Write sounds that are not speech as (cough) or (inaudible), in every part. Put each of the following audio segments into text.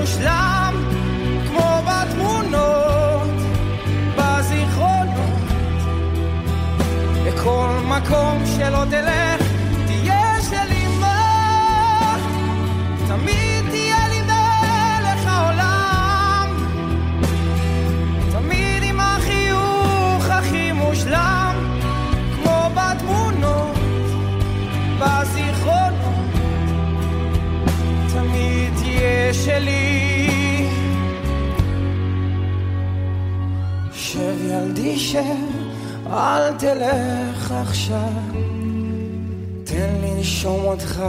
מושלם כמו בתמונות, בזיכרונות. לכל מקום שלא תלך תישאר, אל תלך עכשיו, תן לי לנשום אותך.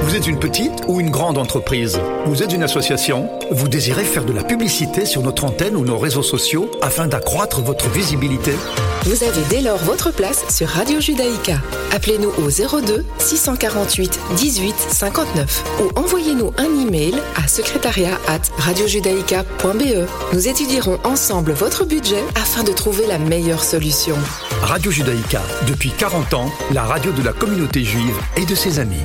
Vous êtes une petite ou une grande entreprise? Vous êtes une association? Vous désirez faire de la publicité sur notre antenne ou nos réseaux sociaux afin d'accroître votre visibilité? Vous avez dès lors votre place sur Radio Judaïka. Appelez-nous au 02 648 18 59 ou envoyez-nous un email à secrétariat Nous étudierons ensemble votre budget afin de trouver la meilleure solution. Radio Judaïka, depuis 40 ans, la radio de la communauté juive et de ses amis.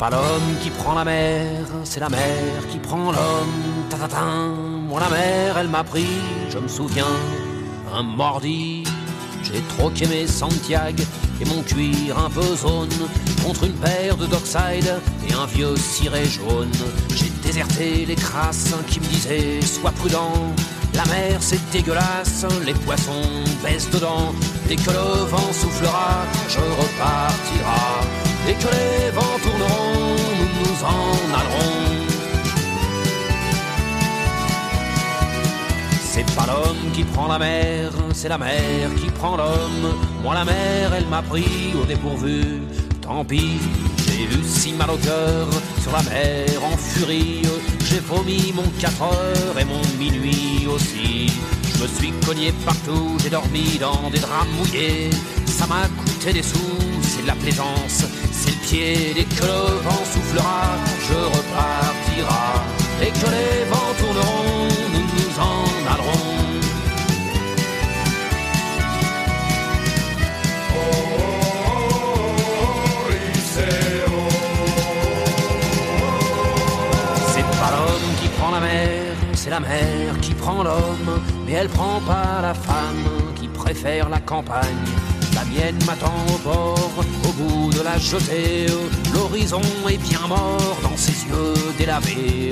pas l'homme qui prend la mer, c'est la mer qui prend l'homme. Ta, ta, Moi la mer, elle m'a pris, je me souviens, un mordi. J'ai troqué mes Santiago et mon cuir un peu zone contre une paire de Dockside et un vieux ciré jaune. J'ai déserté les crasses qui me disaient sois prudent. La mer c'est dégueulasse, les poissons baissent dedans. Dès que le vent soufflera, je repartira. Dès que les vents tourneront, nous nous en allerons. C'est pas l'homme qui prend la mer, c'est la mer qui prend l'homme. Moi la mer, elle m'a pris au dépourvu. Tant pis, j'ai eu si mal au cœur sur la mer en furie. J'ai vomi mon 4 heures et mon minuit aussi. Je me suis cogné partout, j'ai dormi dans des draps mouillés. Ça m'a coûté des sous, c'est de la plaisance, c'est le pied. Dès que le vent soufflera, je repartira. Et que les vents tourneront, nous nous en allerons. C'est pas l'homme qui prend la mer, c'est la mer qui prend l'homme, mais elle prend pas la femme qui préfère la campagne. Mienne m'attend au bord, au bout de la jetée. L'horizon est bien mort dans ses yeux délavés.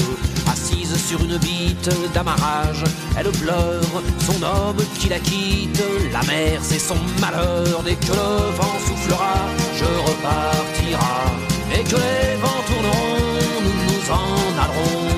Assise sur une bite d'amarrage, elle pleure son homme qui la quitte. La mer, c'est son malheur. Dès que le vent soufflera, je repartira. Et que les vents tourneront, nous nous en allerons.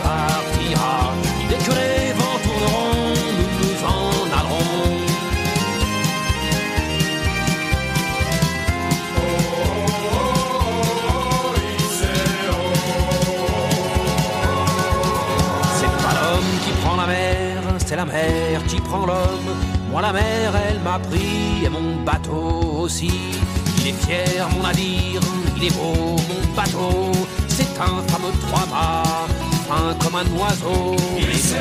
Pris et mon bateau aussi. Il est fier mon navire, il est beau mon bateau. C'est un fameux trois-mâts, fin comme un oiseau.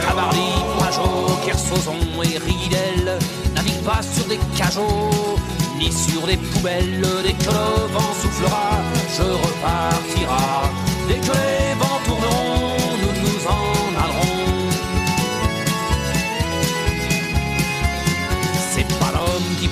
Tabarly, Pajot, Kersozon et Ridel naviguent pas sur des cajots ni sur des poubelles. Dès que le vent soufflera, je repartira.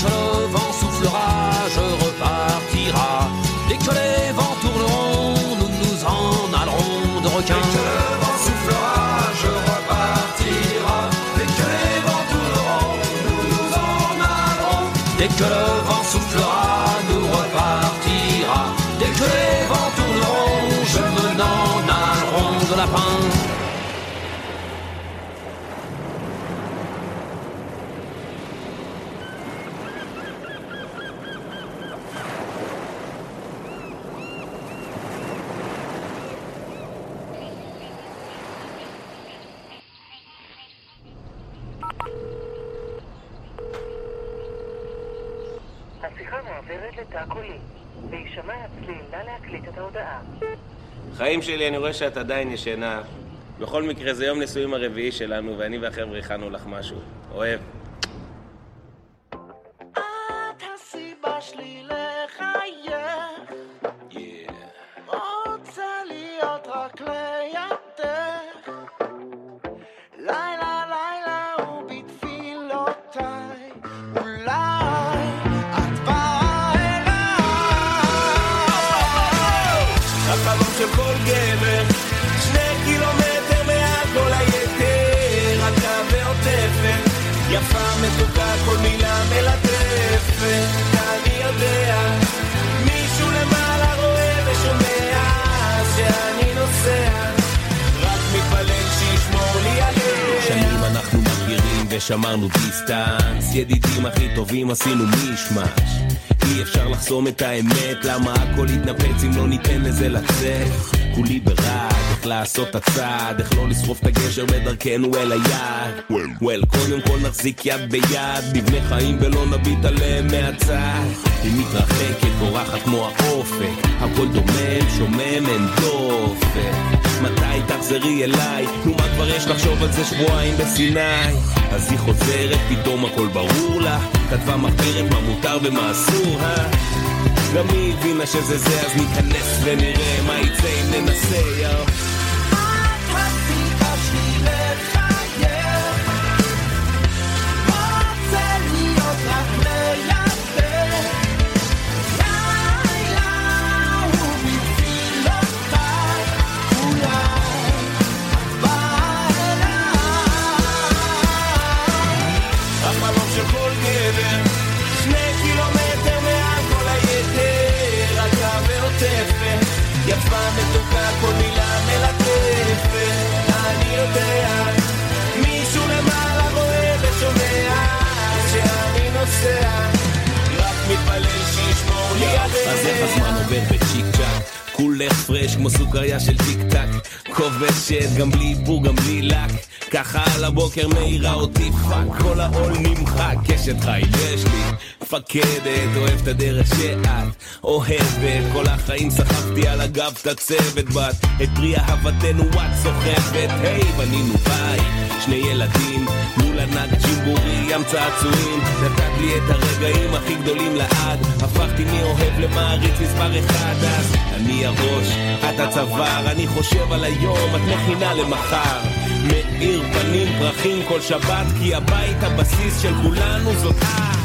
Le vent soufflera, חיים שלי, אני רואה שאת עדיין ישנה. בכל מקרה, זה יום נישואים הרביעי שלנו, ואני והחבר'ה הכנו לך משהו. אוהב. טובים עשינו מישמש. אי אפשר לחסום את האמת למה הכל יתנפץ אם לא ניתן לזה לצאת? כולי ברעד איך לעשות את הצעד איך לא לשרוף את הגשר בדרכנו אל היעד. וול קודם כל נחזיק יד ביד נבנה חיים ולא נביט עליהם מהצד. היא מתרחקת בורחת כמו האופק הכל דומם שומם אין דופק. מתי תחזרי אליי? נו מה כבר יש לחשוב על זה שבועיים בסיני? אז היא חוזרת, פתאום הכל ברור לה כתבה מחברת מה מותר ומה אסור, אה? גם היא הבינה שזה זה, אז ניכנס ונראה מה יצא אם ננסה, יאו כולך פרש כמו סוכריה של טיק טק כובשת גם בלי איפור גם בלי לק ככה על הבוקר מאירה אותי פאק כל העול נמחק אשת חיל יש לי מפקדת אוהב את הדרך שאת אוהבת כל החיים סחבתי על הגב את הצוות בת את פרי אהבתנו את סוחבת היי בנינו בית שני ילדים מול ענק ג'ימבורי ים צעצועים נתת לי את הרגעים הכי גדולים לעד הפכתי מאוהב למעריץ מספר אחד אז אני הראש את הצוואר אני חושב על היום את מכינה למחר מאיר פנים פרחים כל שבת כי הבית הבסיס של כולנו זאת את.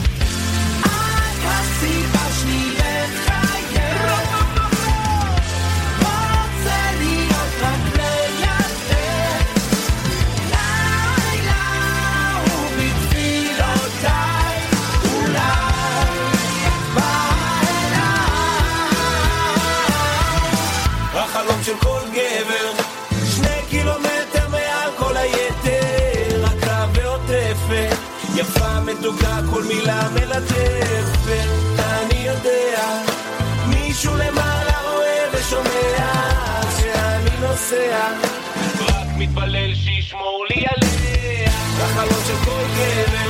הסיבה שלי מתוקה כל מילה מלטפת. אני יודע מישהו למעלה רואה ושומע שאני נוסע. רק מתפלל שישמור לי עליה. החלום של כל גבר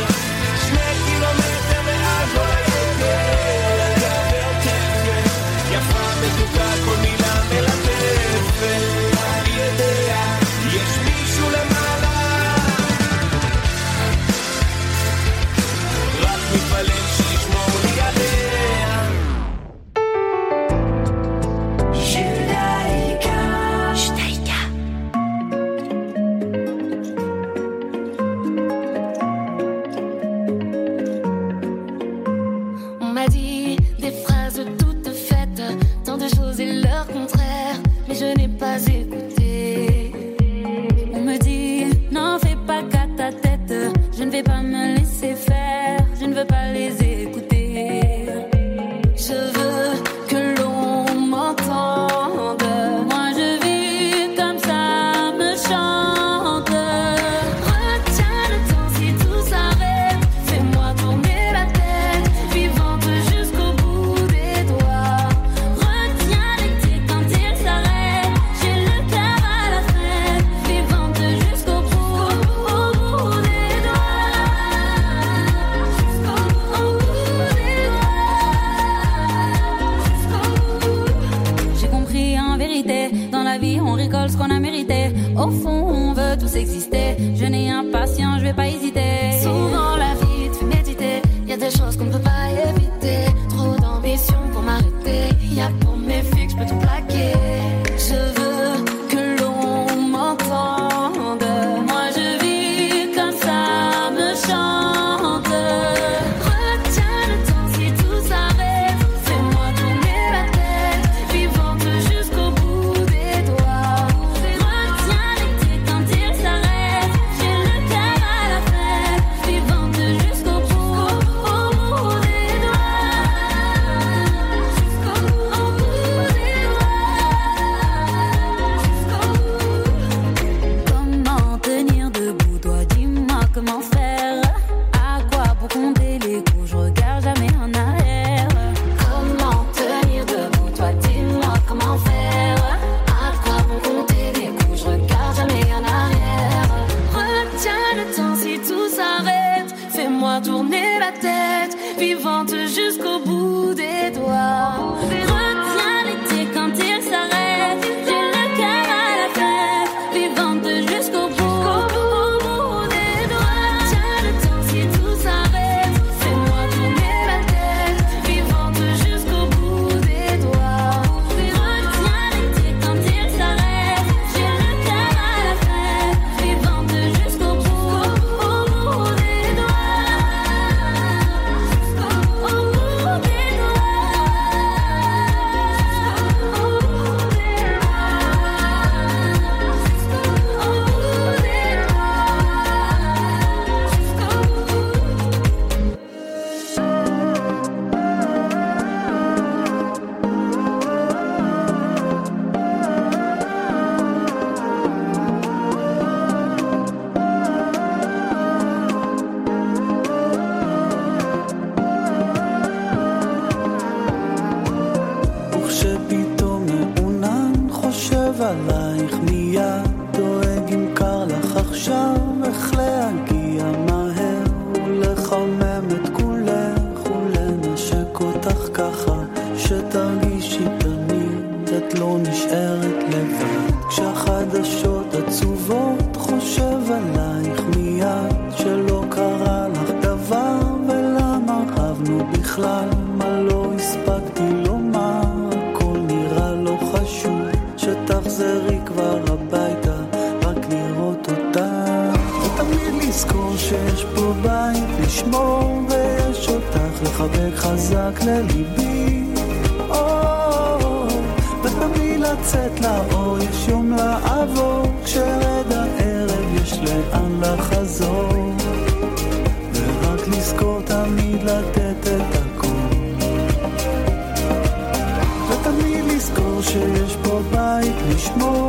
Schmuck.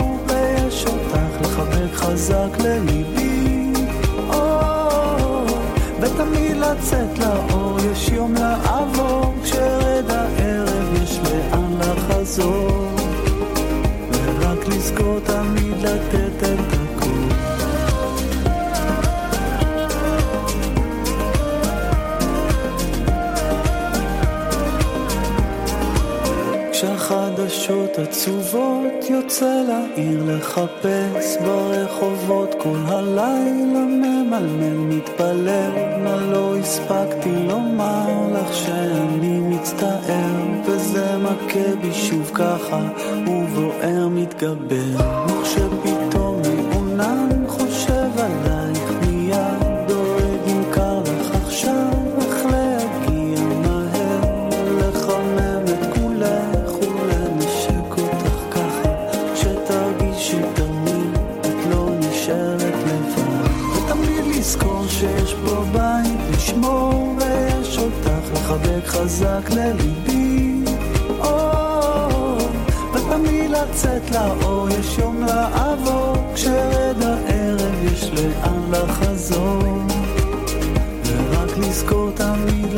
רוחות עצובות יוצא לעיר לחפש ברחובות. כל הלילה ממלמל מתפלל מה לא הספקתי לומר לך שאני מצטער וזה מכה בי שוב ככה ובוער מתגבר.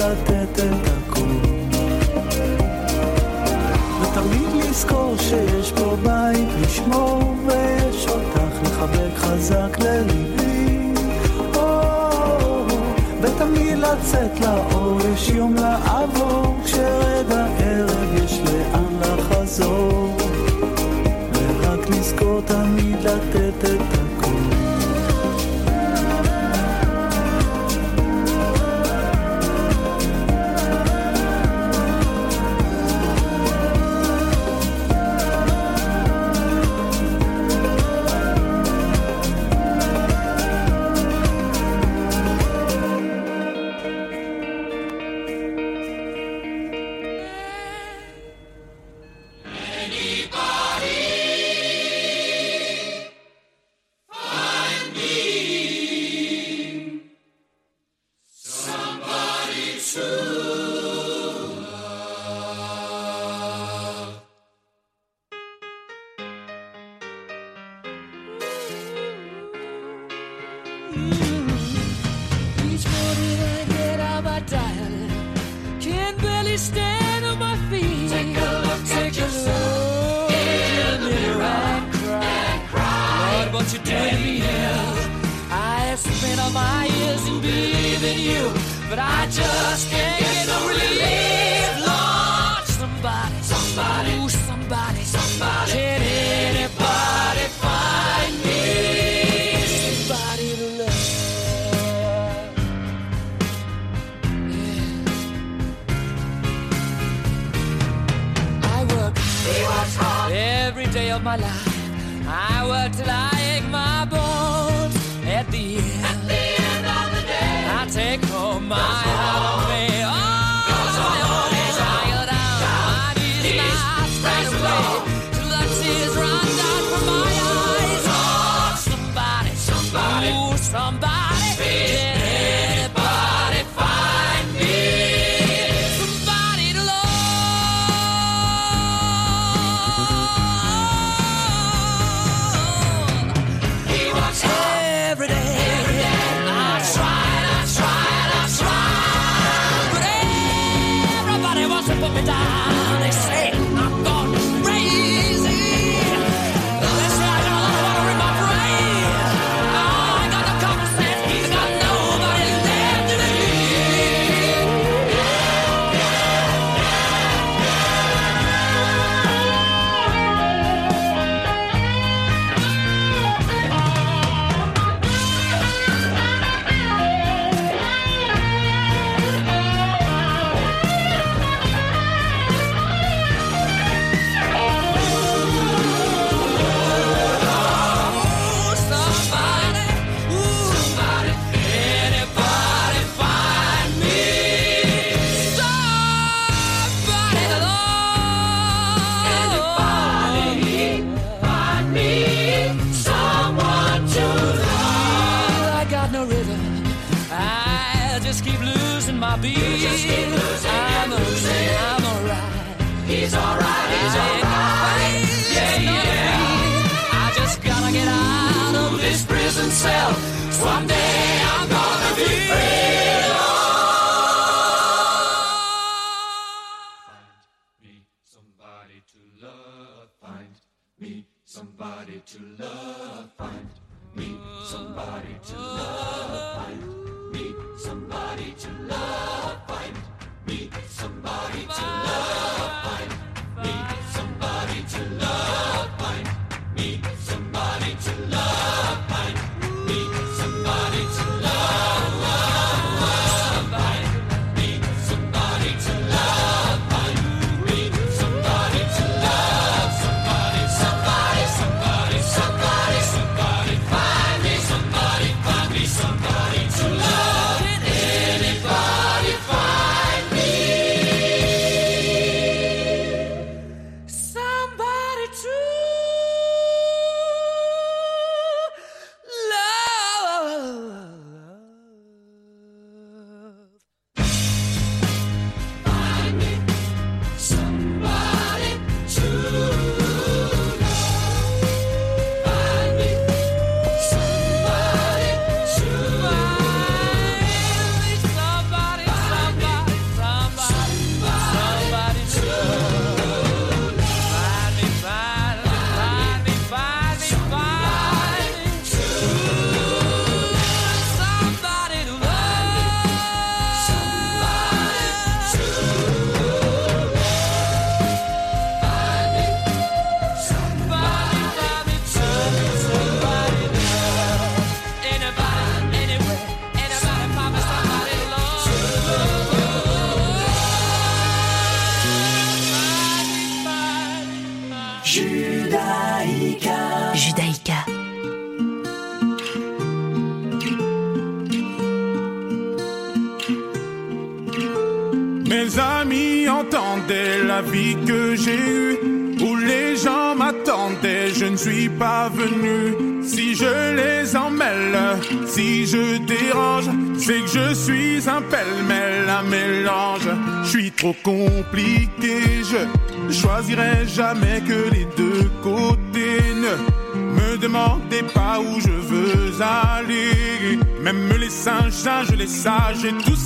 לתת את הכל. ותמיד לזכור שיש פה בית לשמור, ויש אותך לחבק חזק לליבי. ותמיד לצאת לאור, יש יום לעבור.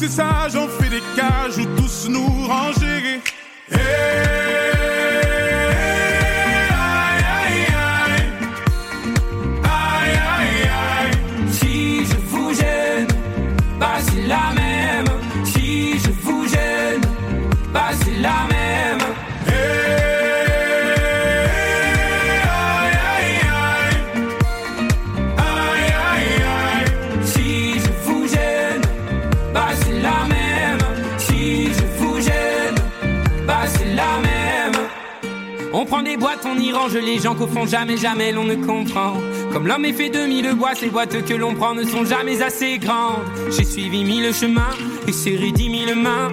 c'est ça des boîtes, on y range les gens qu'au fond jamais, jamais l'on ne comprend. Comme l'homme est fait de mille bois, ces boîtes que l'on prend ne sont jamais assez grandes. J'ai suivi mille chemins et serré dix mille mains.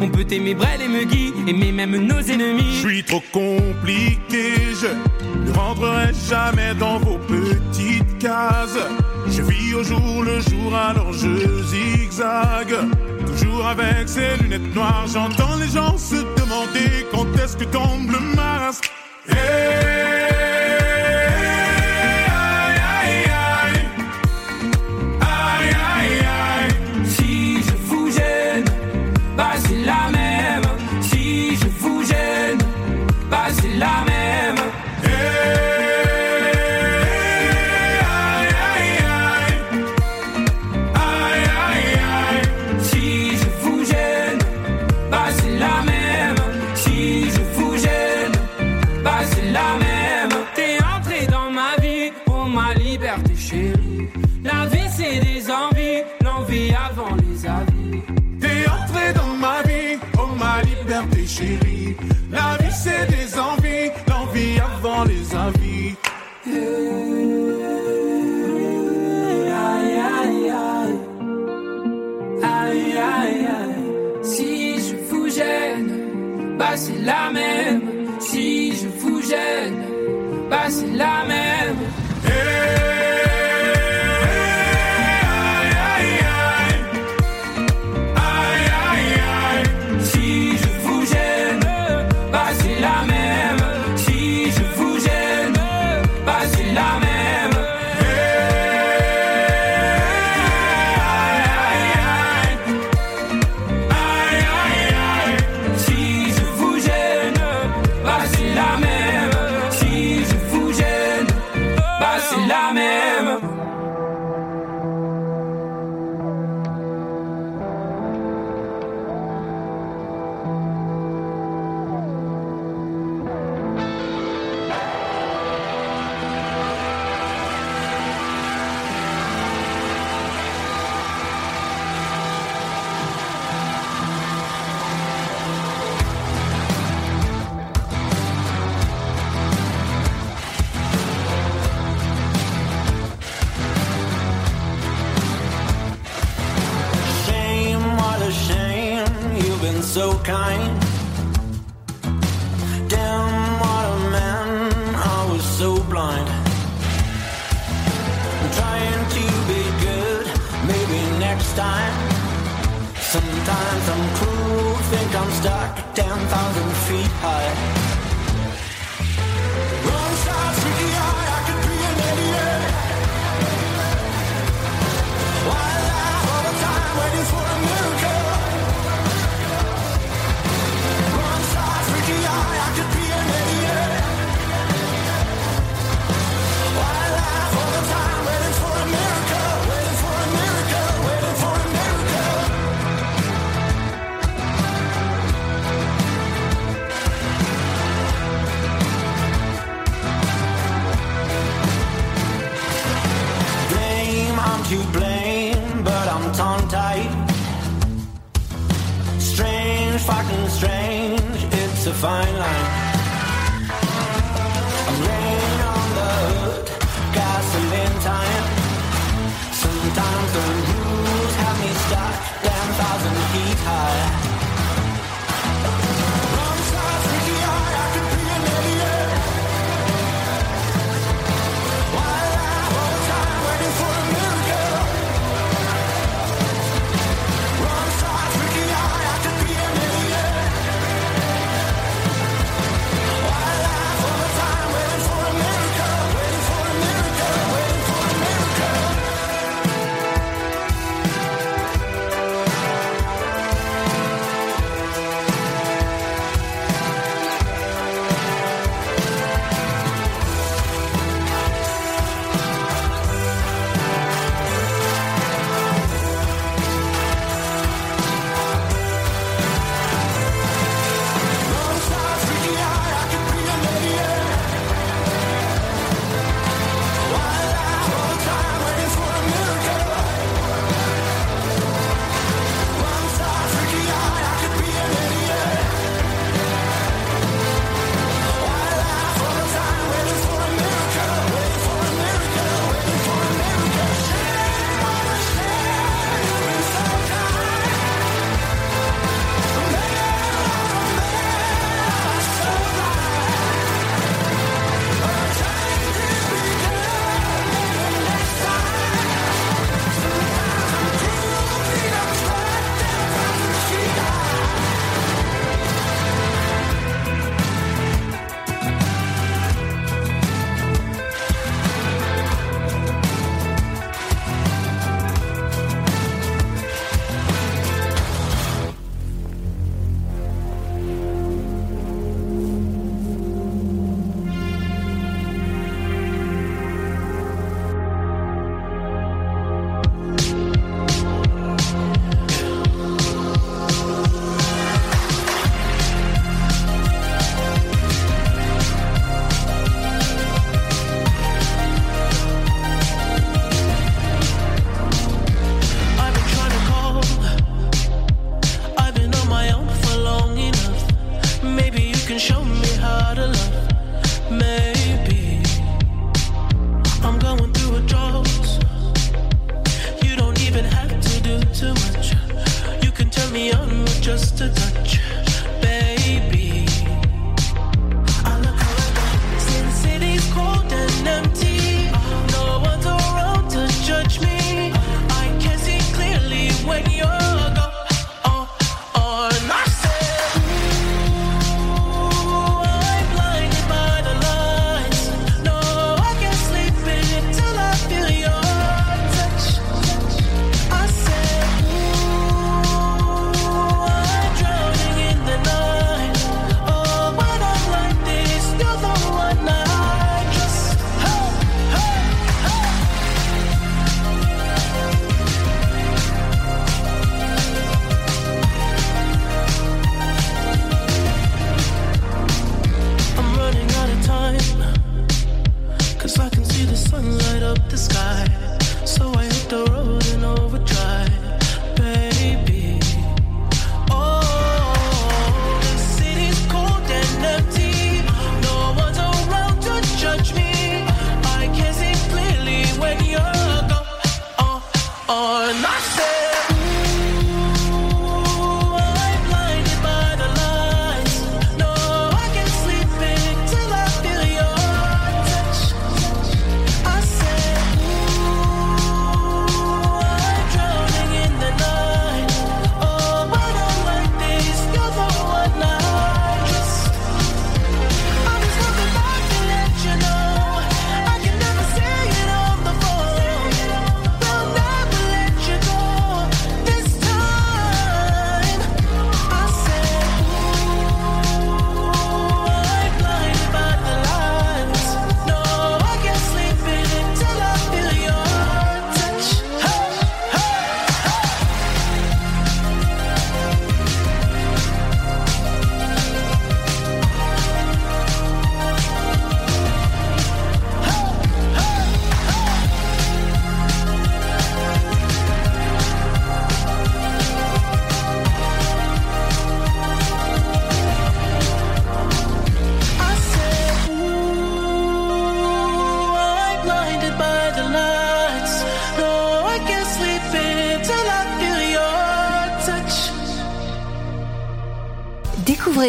On peut aimer Brel et Muggy, aimer même nos ennemis. Je suis trop compliqué, je ne rentrerai jamais dans vos petites cases. Je vis au jour le jour, alors je zigzague avec ses lunettes noires. J'entends les gens se demander quand est-ce que tombe le masque. thousand rules have me stuck, ten thousand feet high.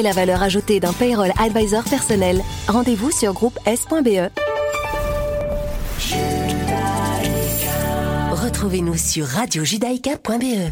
La valeur ajoutée d'un payroll advisor personnel. Rendez-vous sur groupe S.be. Retrouvez-nous sur radiojudaïka.be.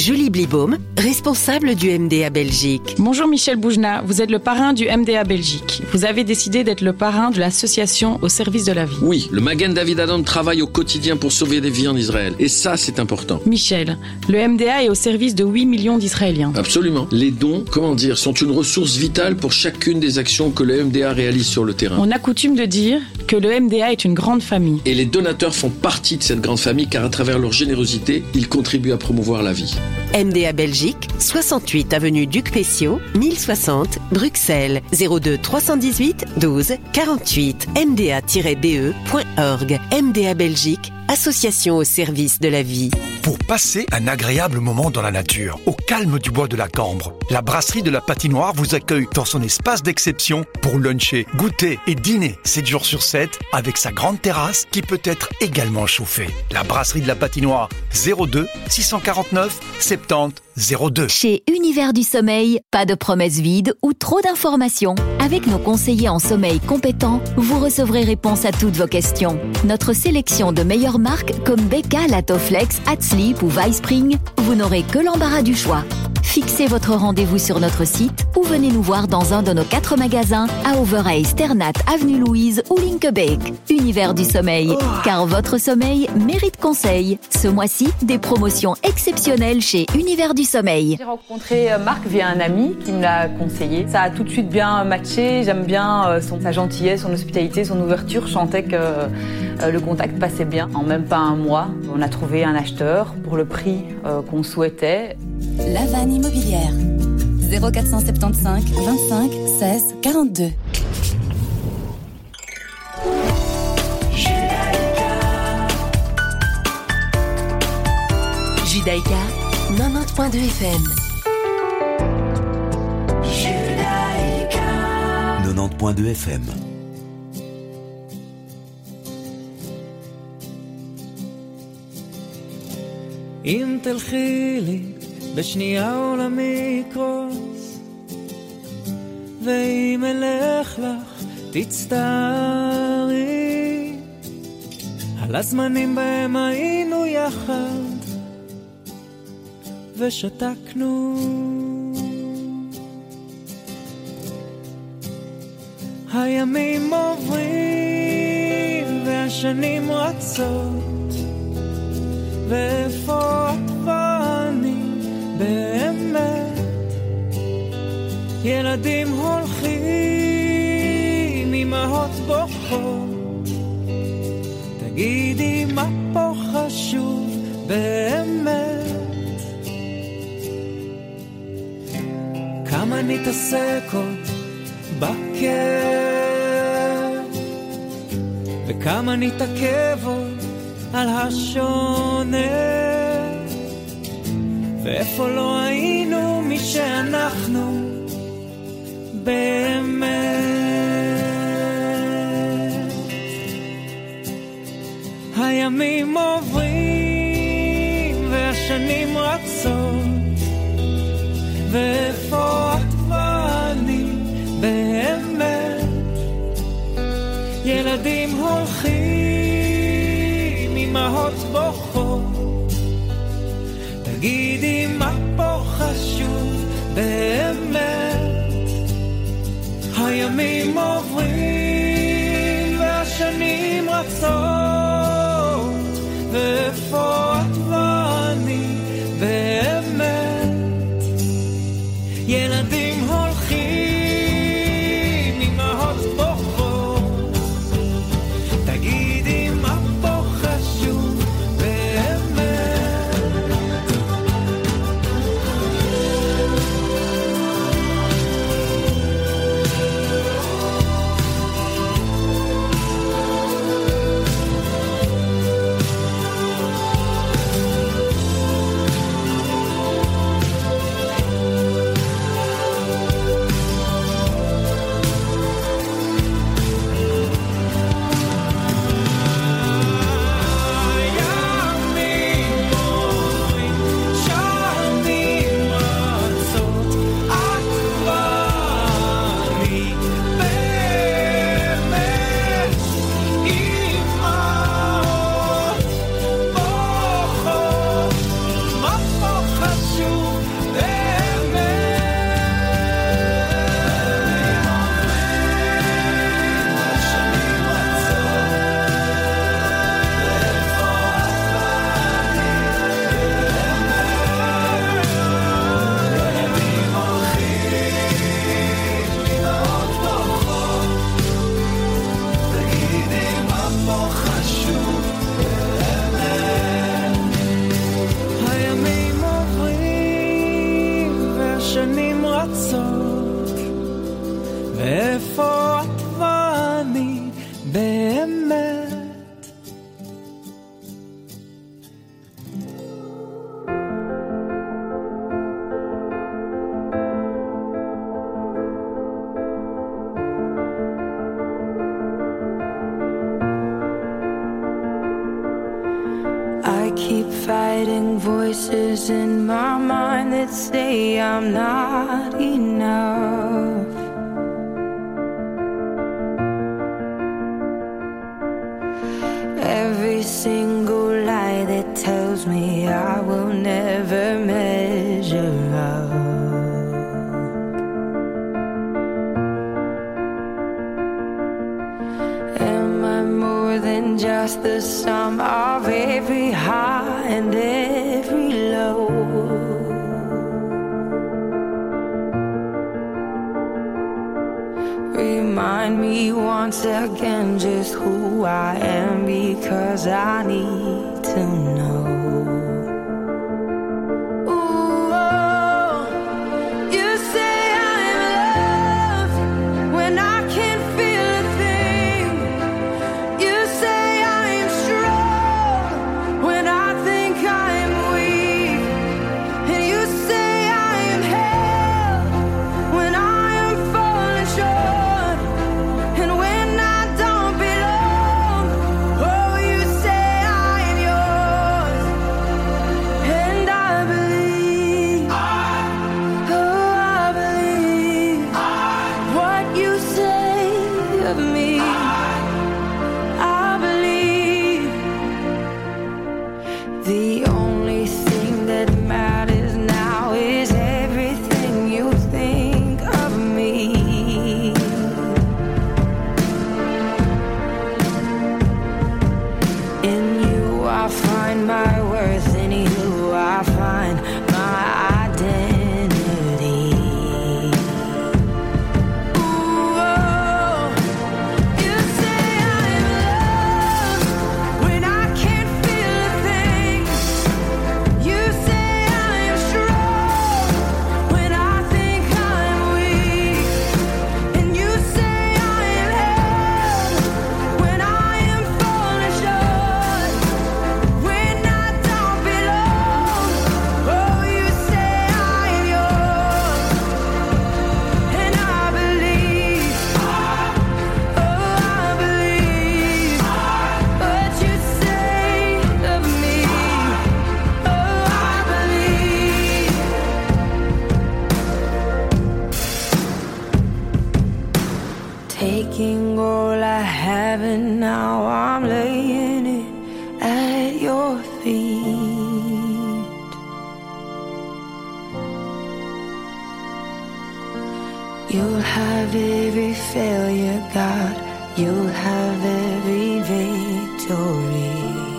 Julie Blibaum, responsable du MDA Belgique. Bonjour Michel Boujna, vous êtes le parrain du MDA Belgique. Vous avez décidé d'être le parrain de l'association au service de la vie. Oui, le Magen David Adom travaille au quotidien pour sauver des vies en Israël. Et ça, c'est important. Michel, le MDA est au service de 8 millions d'Israéliens. Absolument. Les dons, comment dire, sont une ressource vitale pour chacune des actions que le MDA réalise sur le terrain. On a coutume de dire que le MDA est une grande famille. Et les donateurs font partie de cette grande famille car à travers leur générosité, ils contribuent à promouvoir la vie. MDA Belgique, 68 avenue Duc Pessiot, 1060 Bruxelles, 02 318 12 48 mda-be.org. MDA Belgique, association au service de la vie. Pour passer un agréable moment dans la nature, au calme du bois de la Cambre, la brasserie de la patinoire vous accueille dans son espace d'exception pour luncher, goûter et dîner 7 jours sur 7 avec sa grande terrasse qui peut être également chauffée. La brasserie de la patinoire 02 649 70 02. Chez Univers du Sommeil, pas de promesses vides ou trop d'informations. Avec nos conseillers en sommeil compétents, vous recevrez réponse à toutes vos questions. Notre sélection de meilleures marques comme Becca, Latoflex, Hatsleep ou Vispring, vous n'aurez que l'embarras du choix. Fixez votre rendez-vous sur notre site ou venez nous voir dans un de nos quatre magasins à Overay, Sternat, Avenue Louise ou Linkebeek. Univers du sommeil, car votre sommeil mérite conseil. Ce mois-ci, des promotions exceptionnelles chez Univers du sommeil. J'ai rencontré euh, Marc via un ami qui me l'a conseillé. Ça a tout de suite bien matché. J'aime bien euh, son, sa gentillesse, son hospitalité, son ouverture. Je sentais que euh, le contact passait bien. En même pas un mois, on a trouvé un acheteur pour le prix qu'on souhaitait. La vanne immobilière. 0475 25 16 42. Judaïka, 90.2 FM. 102.2 FM. אם תלכי לי בשנייה עולמי יקרוס ואם אלך לך תצטערי על הזמנים בהם היינו יחד ושתקנו. הימים עוברים והשנים רצות ואיפה את ואני באמת? ילדים הולכים, אמהות בוכות כמה נתעסק עוד בכיף וכמה נתעכב עוד על השונה. ואיפה לא היינו מי שאנחנו באמת. הימים עוברים והשנים רצות ואיפה אמהות בוכות תגידי מה פה חשוב באמת. הימים עוברים והשנים רצות ואיפה now. You'll have every failure, God. You'll have every victory.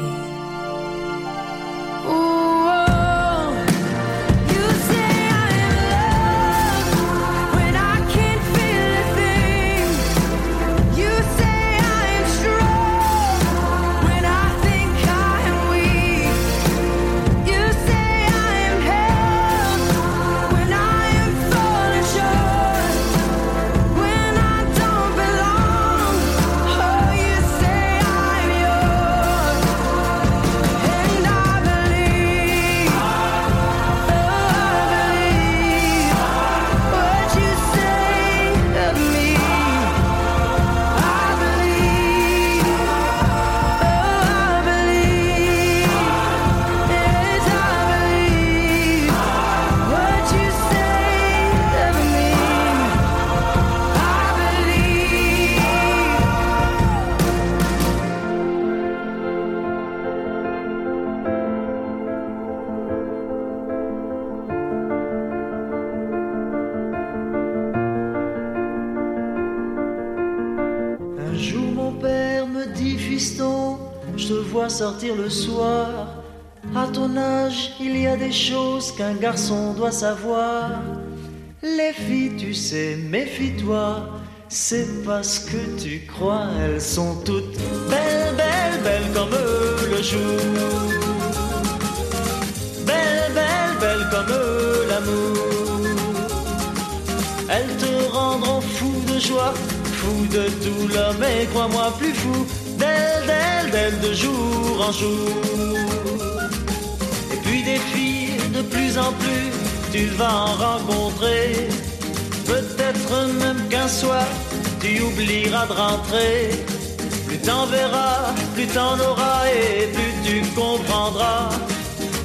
Qu'un garçon doit savoir. Les filles, tu sais, méfie-toi. C'est parce que tu crois, elles sont toutes belles, belles, belles comme le jour. Belles, belles, belles comme l'amour. Elles te rendront fou de joie, fou de douleur, mais crois-moi plus fou d'elles, d'elles, d'elles de jour en jour. De plus en plus, tu vas en rencontrer. Peut-être même qu'un soir, tu oublieras de rentrer. Plus t'en verras, plus t'en auras et plus tu comprendras.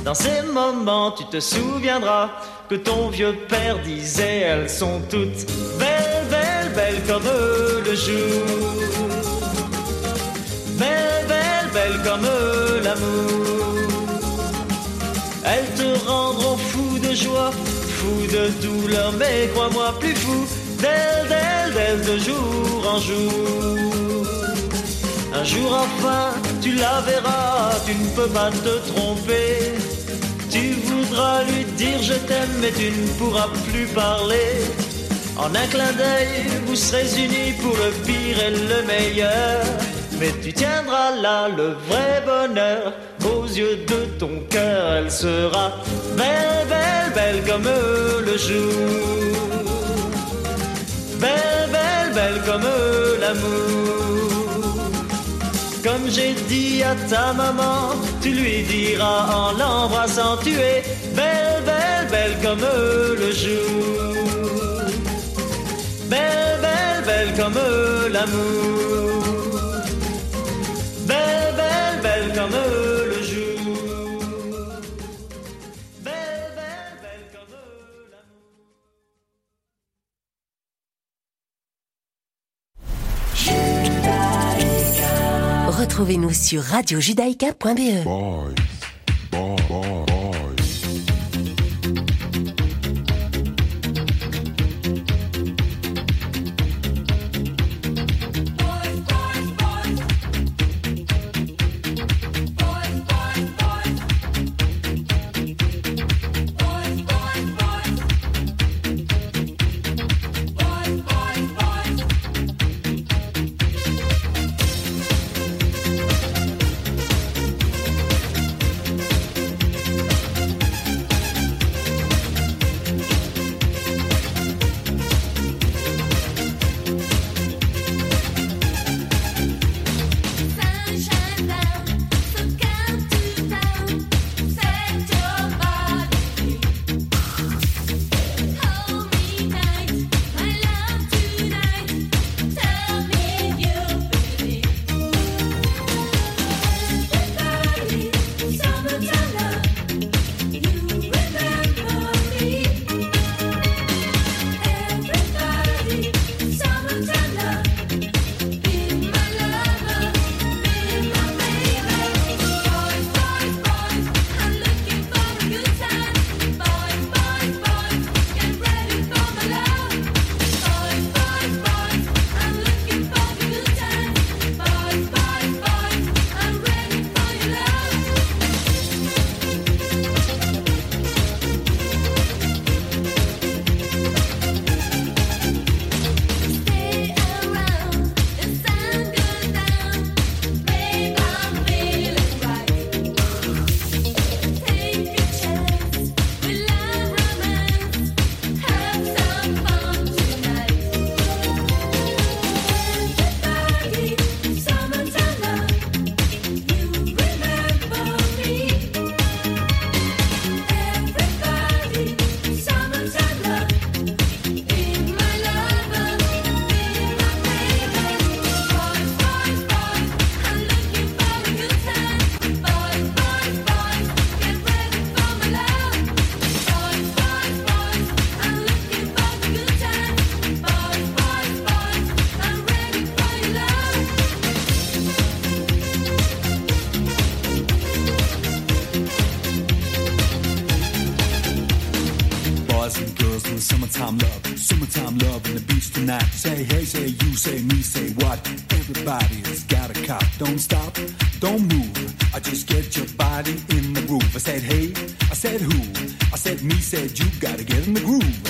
Dans ces moments, tu te souviendras que ton vieux père disait elles sont toutes belles, belles, belles comme le jour. Belles, belles, belles comme l'amour. Elles te rendront fou de joie, fou de douleur, mais crois-moi plus fou d'elles, d'elles, d'elles de jour en jour. Un jour enfin, tu la verras, tu ne peux pas te tromper. Tu voudras lui dire je t'aime, mais tu ne pourras plus parler. En un clin d'œil, vous serez unis pour le pire et le meilleur. Mais tu tiendras là le vrai bonheur. Aux yeux de ton cœur, elle sera belle, belle, belle comme le jour. Belle, belle, belle comme l'amour. Comme j'ai dit à ta maman, tu lui diras en l'embrassant, tu es belle, belle, belle comme le jour. Belle, belle, belle comme l'amour. Belle, belle, belle comme le jour. Belle, belle, belle comme Retrouvez-nous sur radiojudaïka.be. Boys, Love and the beach tonight. Say hey, say you, say me, say what? Everybody's got a cop. Don't stop, don't move. I just get your body in the groove. I said hey, I said who? I said me, said you. Gotta get in the groove.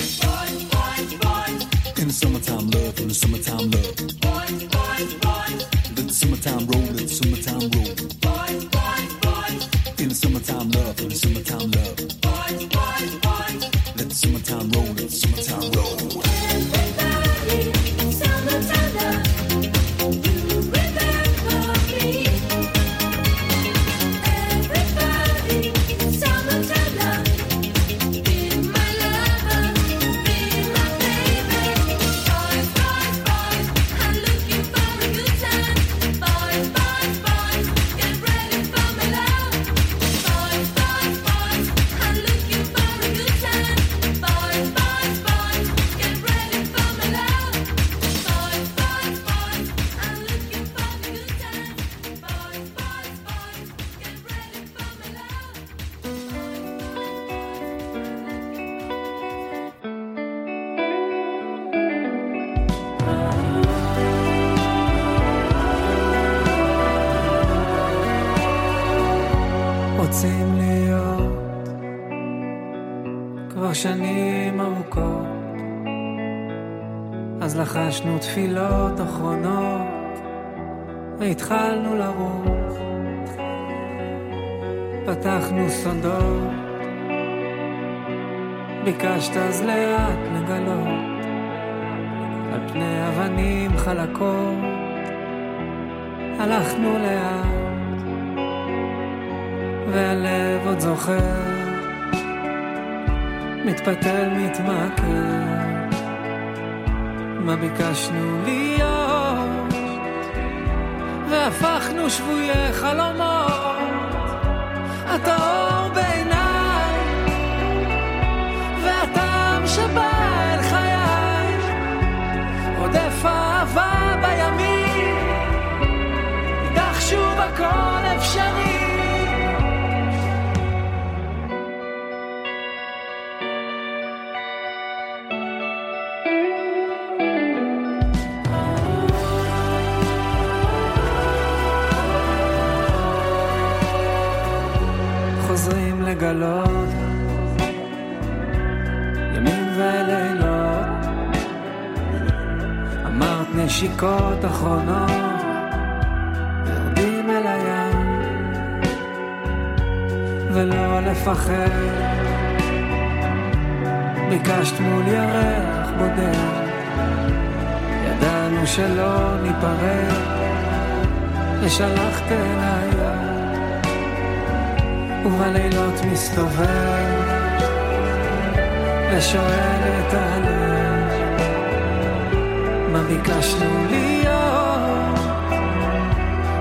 והלב עוד זוכר, מתפתל, מתמכר, מה ביקשנו להיות, והפכנו שבויי חלומות, אתה אור בעיניי, והטעם שבא אל חיי, עודף אהבה בימים, איתך שוב הכל אפשרי. לגלות ימים ולילות. אמרת נשיקות אחרונות יורדים אל הים ולא לפחד. ביקשת מול ירח בודד ידענו שלא ניפרד ושלחת אליי ובלילות מסתובב ושואל את הלב מה ביקשנו להיות?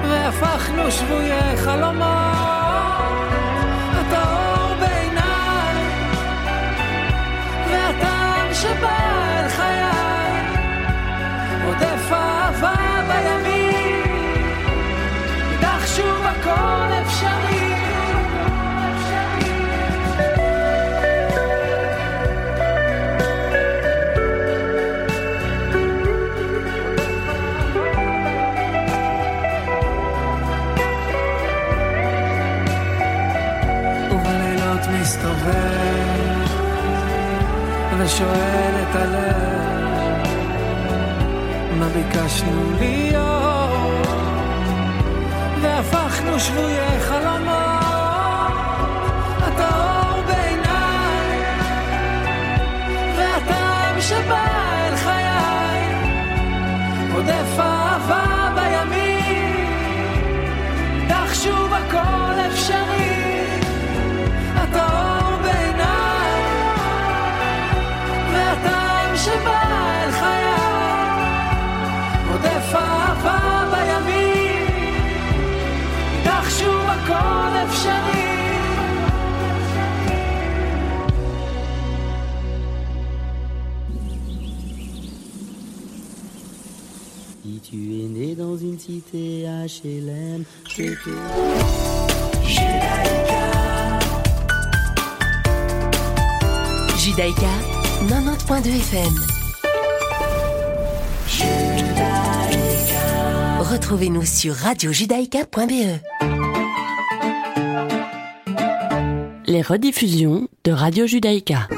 והפכנו שבויי חלומות ובלילות מסתובב ושואל את הלב מה ביקשנו להיות? והפכנו שבויי חלומות שבא אל חיי עודף אהבה dans une cité HLM. Judaïka 90.2 FM. Retrouvez-nous sur radiojudaïka.be. Les rediffusions de Radio Judaïka.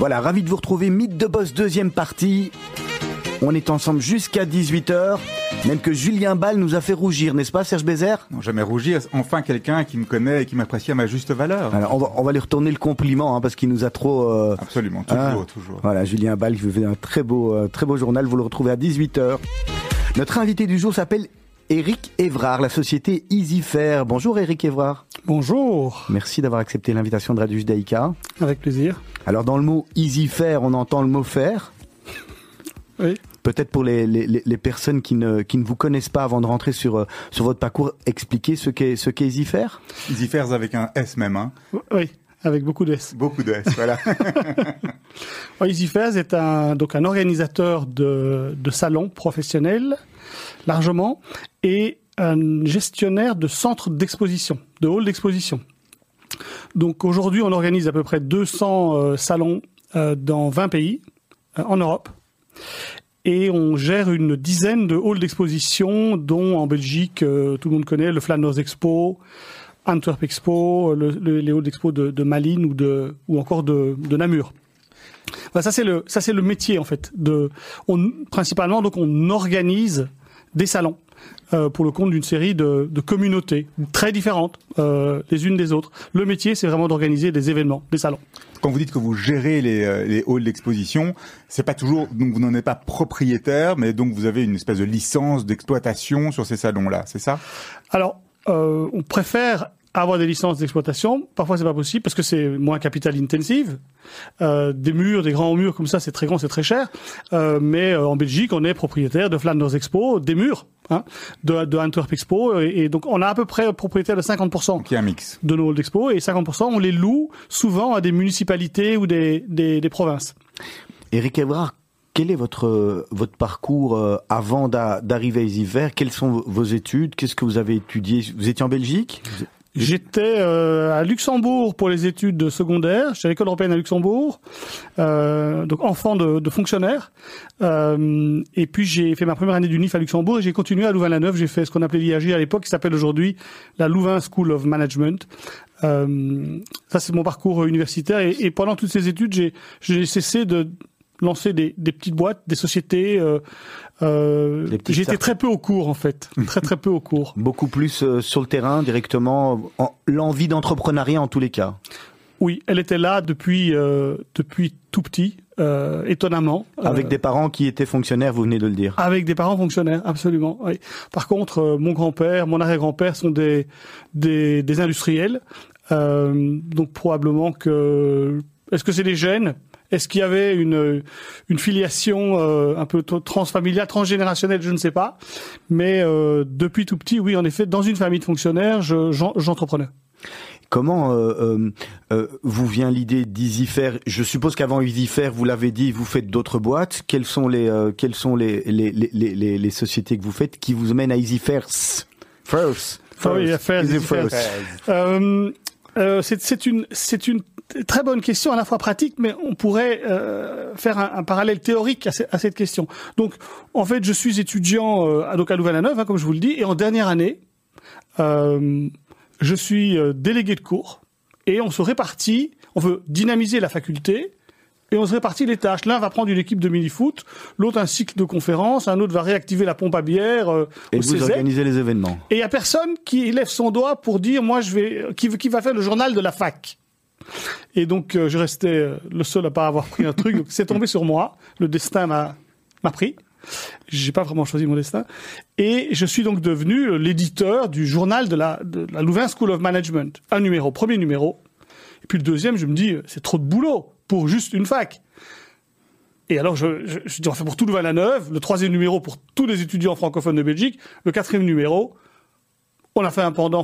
Voilà, ravi de vous retrouver. Mythe de Boss, deuxième partie. On est ensemble jusqu'à 18h. Même que Julien Ball nous a fait rougir, n'est-ce pas, Serge Bézère? Non, jamais rougir. Enfin, quelqu'un qui me connaît et qui m'apprécie à ma juste valeur. Alors, on va, on va lui retourner le compliment, hein, parce qu'il nous a trop... euh, Absolument, toujours, hein. toujours. Voilà, Julien Ball qui vous fait un très beau, euh, très beau journal. Vous le retrouvez à 18h. Notre invité du jour s'appelle Eric Évrard, la société EasyFair. Bonjour Eric Évrard. Bonjour. Merci d'avoir accepté l'invitation de Radio Judaïka. Avec plaisir. Alors dans le mot EasyFair, on entend le mot faire. Oui. Peut-être pour les, les, les- personnes qui ne, qui ne vous connaissent pas avant de rentrer sur, euh, sur votre parcours, expliquer ce qu'est ce qu'est EasyFair EasyFairs avec un S même, hein. Oui, avec beaucoup de S. Beaucoup de S, voilà. (laughs) Ouais, EasyFairs est un, donc un organisateur de, de salons professionnels, largement, et un gestionnaire de centres d'exposition, de halls d'exposition. Donc aujourd'hui, on organise à peu près 200 euh, salons euh, dans 20 pays euh, en Europe. Et on gère une dizaine de halls d'exposition, dont en Belgique, tout le monde connaît le Flanders Expo, Antwerp Expo, le- le- les halls d'expo de, Malines ou, de, ou encore de, Namur. Ça c'est le le métier en fait. De, principalement donc on organise des salons euh, pour le compte d'une série de, de communautés très différentes euh, les unes des autres. Le métier c'est vraiment d'organiser des événements, des salons. Quand vous dites que vous gérez les, euh, les halls d'exposition, c'est pas toujours, donc vous n'en êtes pas propriétaire, mais donc vous avez une espèce de licence d'exploitation sur ces salons-là, c'est ça? Alors, euh, on préfère avoir des licences d'exploitation. Parfois, c'est pas possible parce que c'est moins capital intensive. Euh, des murs, des grands murs comme ça, c'est très grand, c'est très cher. Euh, mais euh, en Belgique, on est propriétaire de Flanders Expo, des murs, hein, de, de Antwerp Expo, et, et donc on a à peu près propriétaire de 50% Qui est un mix. de nos halls d'expo, et 50% on les loue souvent à des municipalités ou des, des, des provinces. Eric Évrard, quel est votre, votre parcours euh, avant d'a- d'arriver à EasyFair Quelles sont vos études? Qu'est-ce que vous avez étudié? Vous étiez en Belgique? J'étais euh, à Luxembourg pour les études de secondaire. J'étais à l'école européenne à Luxembourg, euh, donc enfant de, de fonctionnaire. Euh, et puis j'ai fait ma première année d'UNIF à Luxembourg et j'ai continué à Louvain-la-Neuve. J'ai fait ce qu'on appelait l'IAG à l'époque, qui s'appelle aujourd'hui la Louvain School of Management. Euh, ça c'est mon parcours universitaire et, et pendant toutes ces études, j'ai cessé de lancer des, des petites boîtes, des sociétés. Euh, euh, J'étais très peu au cours en fait, (laughs) très très peu au cours. Beaucoup plus euh, sur le terrain, directement, en- l'envie d'entrepreneuriat en tous les cas. Oui, elle était là depuis euh, depuis tout petit, euh, étonnamment. Avec Euh, des parents qui étaient fonctionnaires, vous venez de le dire. avec des parents fonctionnaires, absolument. Oui. Par contre, mon grand-père, mon arrière-grand-père sont des des, des industriels, donc probablement que est-ce que c'est des gènes Est-ce qu'il y avait une une filiation euh, un peu transfamiliale, transgénérationnelle Je ne sais pas. Mais euh, depuis tout petit, oui, en effet, dans une famille de fonctionnaires, je- j'en- j'entreprenais. Comment euh, euh, euh, vous vient l'idée d'EasyFair Je suppose qu'avant EasyFair, vous l'avez dit, vous faites d'autres boîtes. Quelles sont les euh, quelles sont les les, les, les, les- sociétés que vous faites qui vous mènent à EasyFair First? Ah oui, affaires, Easy affaires. first? Euh, c'est une très bonne question à la fois pratique, mais on pourrait euh, faire un, parallèle théorique à, ce- à cette question. Donc, en fait, je suis étudiant euh, à, donc à Louvain-la-Neuve, hein, comme je vous le dis, et en dernière année, je suis délégué de cours, et on se répartit, on veut dynamiser la faculté, et on se répartit les tâches. L'un va prendre une équipe de mini-foot, l'autre un cycle de conférences, un autre va réactiver la pompe à bière euh, Et au vous organisez les événements. Et il y a personne qui lève son doigt pour dire moi je vais qui, qui va faire le journal de la fac. Et donc euh, je restais euh, le seul à pas avoir pris un truc. Donc, C'est tombé sur moi. Le destin m'a m'a pris. J'ai pas vraiment choisi mon destin. Et je suis donc devenu euh, l'éditeur du journal de la, de la Louvain School of Management. Un numéro, premier numéro. Et puis le deuxième, je me dis, c'est trop de boulot pour juste une fac. Et alors, je, je, dis, on fait pour tout Louvain-la-Neuve, le troisième numéro pour tous les étudiants francophones de Belgique, le quatrième numéro, on a fait un pendant